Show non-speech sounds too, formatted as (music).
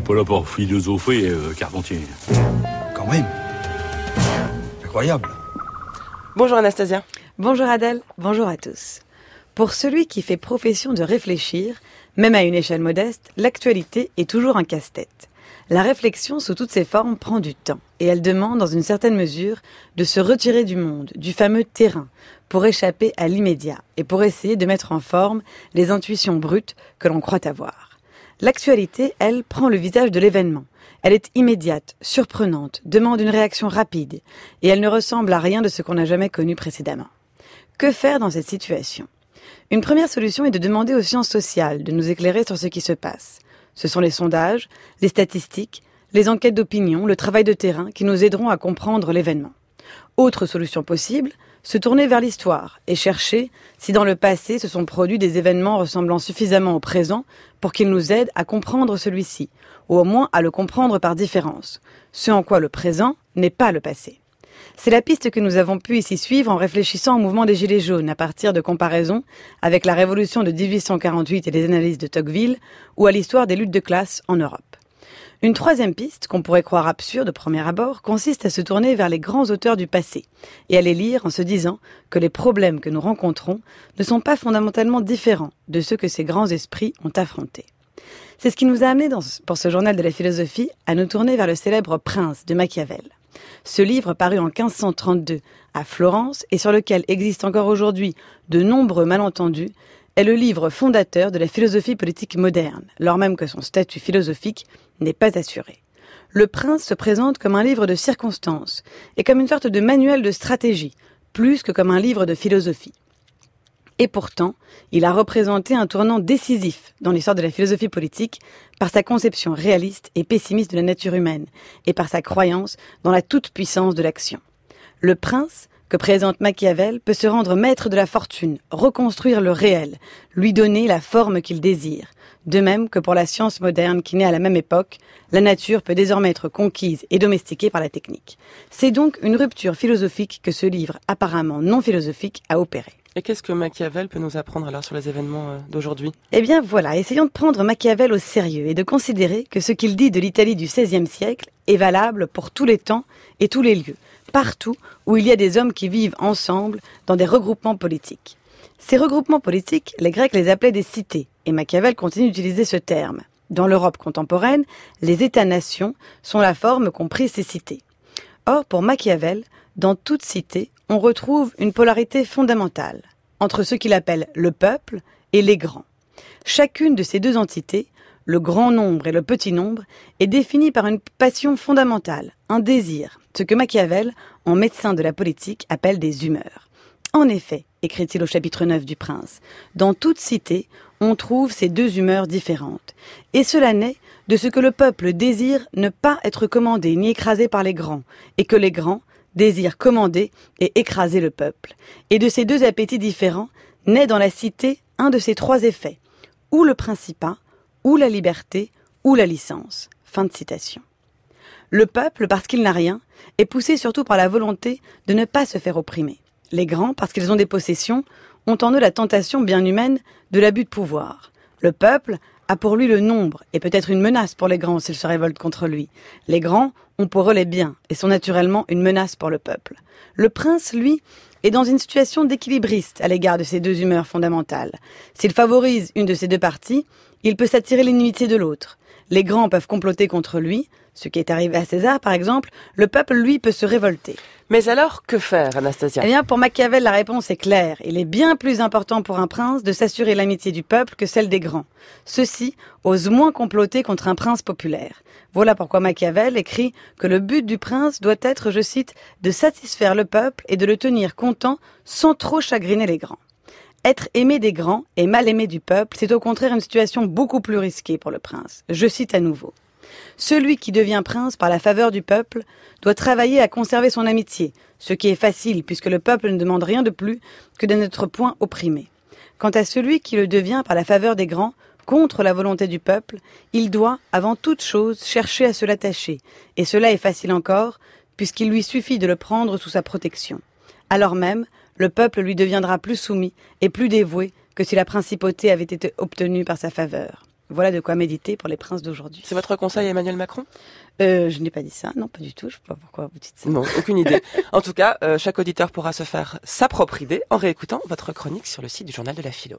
n'est pas là pour philosopher, euh, Carpentier. Quand même. Incroyable. Bonjour Anastasia. Bonjour Adèle, bonjour à tous. Pour celui qui fait profession de réfléchir, même à une échelle modeste, l'actualité est toujours un casse-tête. La réflexion sous toutes ses formes prend du temps, et elle demande dans une certaine mesure de se retirer du monde, du fameux terrain, pour échapper à l'immédiat, et pour essayer de mettre en forme les intuitions brutes que l'on croit avoir. L'actualité, elle, prend le visage de l'événement. Elle est immédiate, surprenante, demande une réaction rapide, et elle ne ressemble à rien de ce qu'on n'a jamais connu précédemment. Que faire dans cette situation? Une première solution est de demander aux sciences sociales de nous éclairer sur ce qui se passe. Ce sont les sondages, les statistiques, les enquêtes d'opinion, le travail de terrain qui nous aideront à comprendre l'événement. Autre solution possible, se tourner vers l'histoire et chercher si dans le passé se sont produits des événements ressemblant suffisamment au présent pour qu'ils nous aident à comprendre celui-ci, ou au moins à le comprendre par différence, ce en quoi le présent n'est pas le passé. C'est la piste que nous avons pu ici suivre en réfléchissant au mouvement des Gilets jaunes à partir de comparaisons avec la révolution de 1848 et les analyses de Tocqueville ou à l'histoire des luttes de classe en Europe. Une troisième piste, qu'on pourrait croire absurde au premier abord, consiste à se tourner vers les grands auteurs du passé et à les lire en se disant que les problèmes que nous rencontrons ne sont pas fondamentalement différents de ceux que ces grands esprits ont affrontés. C'est ce qui nous a amené dans, pour ce journal de la philosophie à nous tourner vers le célèbre Prince de Machiavel. Ce livre paru en 1532 à Florence et sur lequel existent encore aujourd'hui de nombreux malentendus est le livre fondateur de la philosophie politique moderne, lors même que son statut philosophique n'est pas assuré. Le Prince se présente comme un livre de circonstances et comme une sorte de manuel de stratégie, plus que comme un livre de philosophie. Et pourtant, il a représenté un tournant décisif dans l'histoire de la philosophie politique par sa conception réaliste et pessimiste de la nature humaine et par sa croyance dans la toute-puissance de l'action. Le prince, que présente Machiavel, peut se rendre maître de la fortune, reconstruire le réel, lui donner la forme qu'il désire. De même que pour la science moderne qui naît à la même époque, la nature peut désormais être conquise et domestiquée par la technique. C'est donc une rupture philosophique que ce livre apparemment non philosophique a opéré. Et qu'est-ce que Machiavel peut nous apprendre alors sur les événements euh, d'aujourd'hui? Eh bien voilà, essayons de prendre Machiavel au sérieux et de considérer que ce qu'il dit de l'Italie du XVIe siècle est valable pour tous les temps et tous les lieux, partout où il y a des hommes qui vivent ensemble dans des regroupements politiques. Ces regroupements politiques, les Grecs les appelaient des cités, et Machiavel continue d'utiliser ce terme. Dans l'Europe contemporaine, les États-nations sont la forme qu'ont pris ces cités. Or, pour Machiavel, dans toute cité, on retrouve une polarité fondamentale entre ce qu'il appelle le peuple et les grands. Chacune de ces deux entités, le grand nombre et le petit nombre, est définie par une passion fondamentale, un désir, ce que Machiavel, en médecin de la politique, appelle des humeurs. En effet, écrit-il au chapitre 9 du Prince, dans toute cité, on trouve ces deux humeurs différentes. Et cela naît de ce que le peuple désire ne pas être commandé ni écrasé par les grands, et que les grands désire commander et écraser le peuple. Et de ces deux appétits différents naît dans la cité un de ces trois effets, ou le principat, ou la liberté, ou la licence. Fin de citation. Le peuple, parce qu'il n'a rien, est poussé surtout par la volonté de ne pas se faire opprimer. Les grands, parce qu'ils ont des possessions, ont en eux la tentation bien humaine de l'abus de pouvoir. Le peuple a pour lui le nombre et peut-être une menace pour les grands s'ils se révoltent contre lui. Les grands ont pour eux les biens et sont naturellement une menace pour le peuple. Le prince, lui, est dans une situation d'équilibriste à l'égard de ces deux humeurs fondamentales. S'il favorise une de ces deux parties, il peut s'attirer l'inimitié de l'autre. Les grands peuvent comploter contre lui, ce qui est arrivé à César par exemple, le peuple, lui, peut se révolter. Mais alors, que faire, Anastasia? Eh bien, pour Machiavel, la réponse est claire. Il est bien plus important pour un prince de s'assurer l'amitié du peuple que celle des grands. Ceux-ci osent moins comploter contre un prince populaire. Voilà pourquoi Machiavel écrit que le but du prince doit être, je cite, de satisfaire le peuple et de le tenir content sans trop chagriner les grands. Être aimé des grands et mal aimé du peuple, c'est au contraire une situation beaucoup plus risquée pour le prince. Je cite à nouveau. Celui qui devient prince par la faveur du peuple doit travailler à conserver son amitié, ce qui est facile puisque le peuple ne demande rien de plus que de n'être point opprimé. Quant à celui qui le devient par la faveur des grands, contre la volonté du peuple, il doit, avant toute chose, chercher à se l'attacher, et cela est facile encore, puisqu'il lui suffit de le prendre sous sa protection. Alors même, le peuple lui deviendra plus soumis et plus dévoué que si la principauté avait été obtenue par sa faveur. Voilà de quoi méditer pour les princes d'aujourd'hui. C'est votre conseil à Emmanuel Macron? Euh, Je n'ai pas dit ça, non, pas du tout. Je ne sais pas pourquoi vous dites ça. Non, aucune idée. (laughs) En tout cas, euh, chaque auditeur pourra se faire sa propre idée en réécoutant votre chronique sur le site du journal de la philo.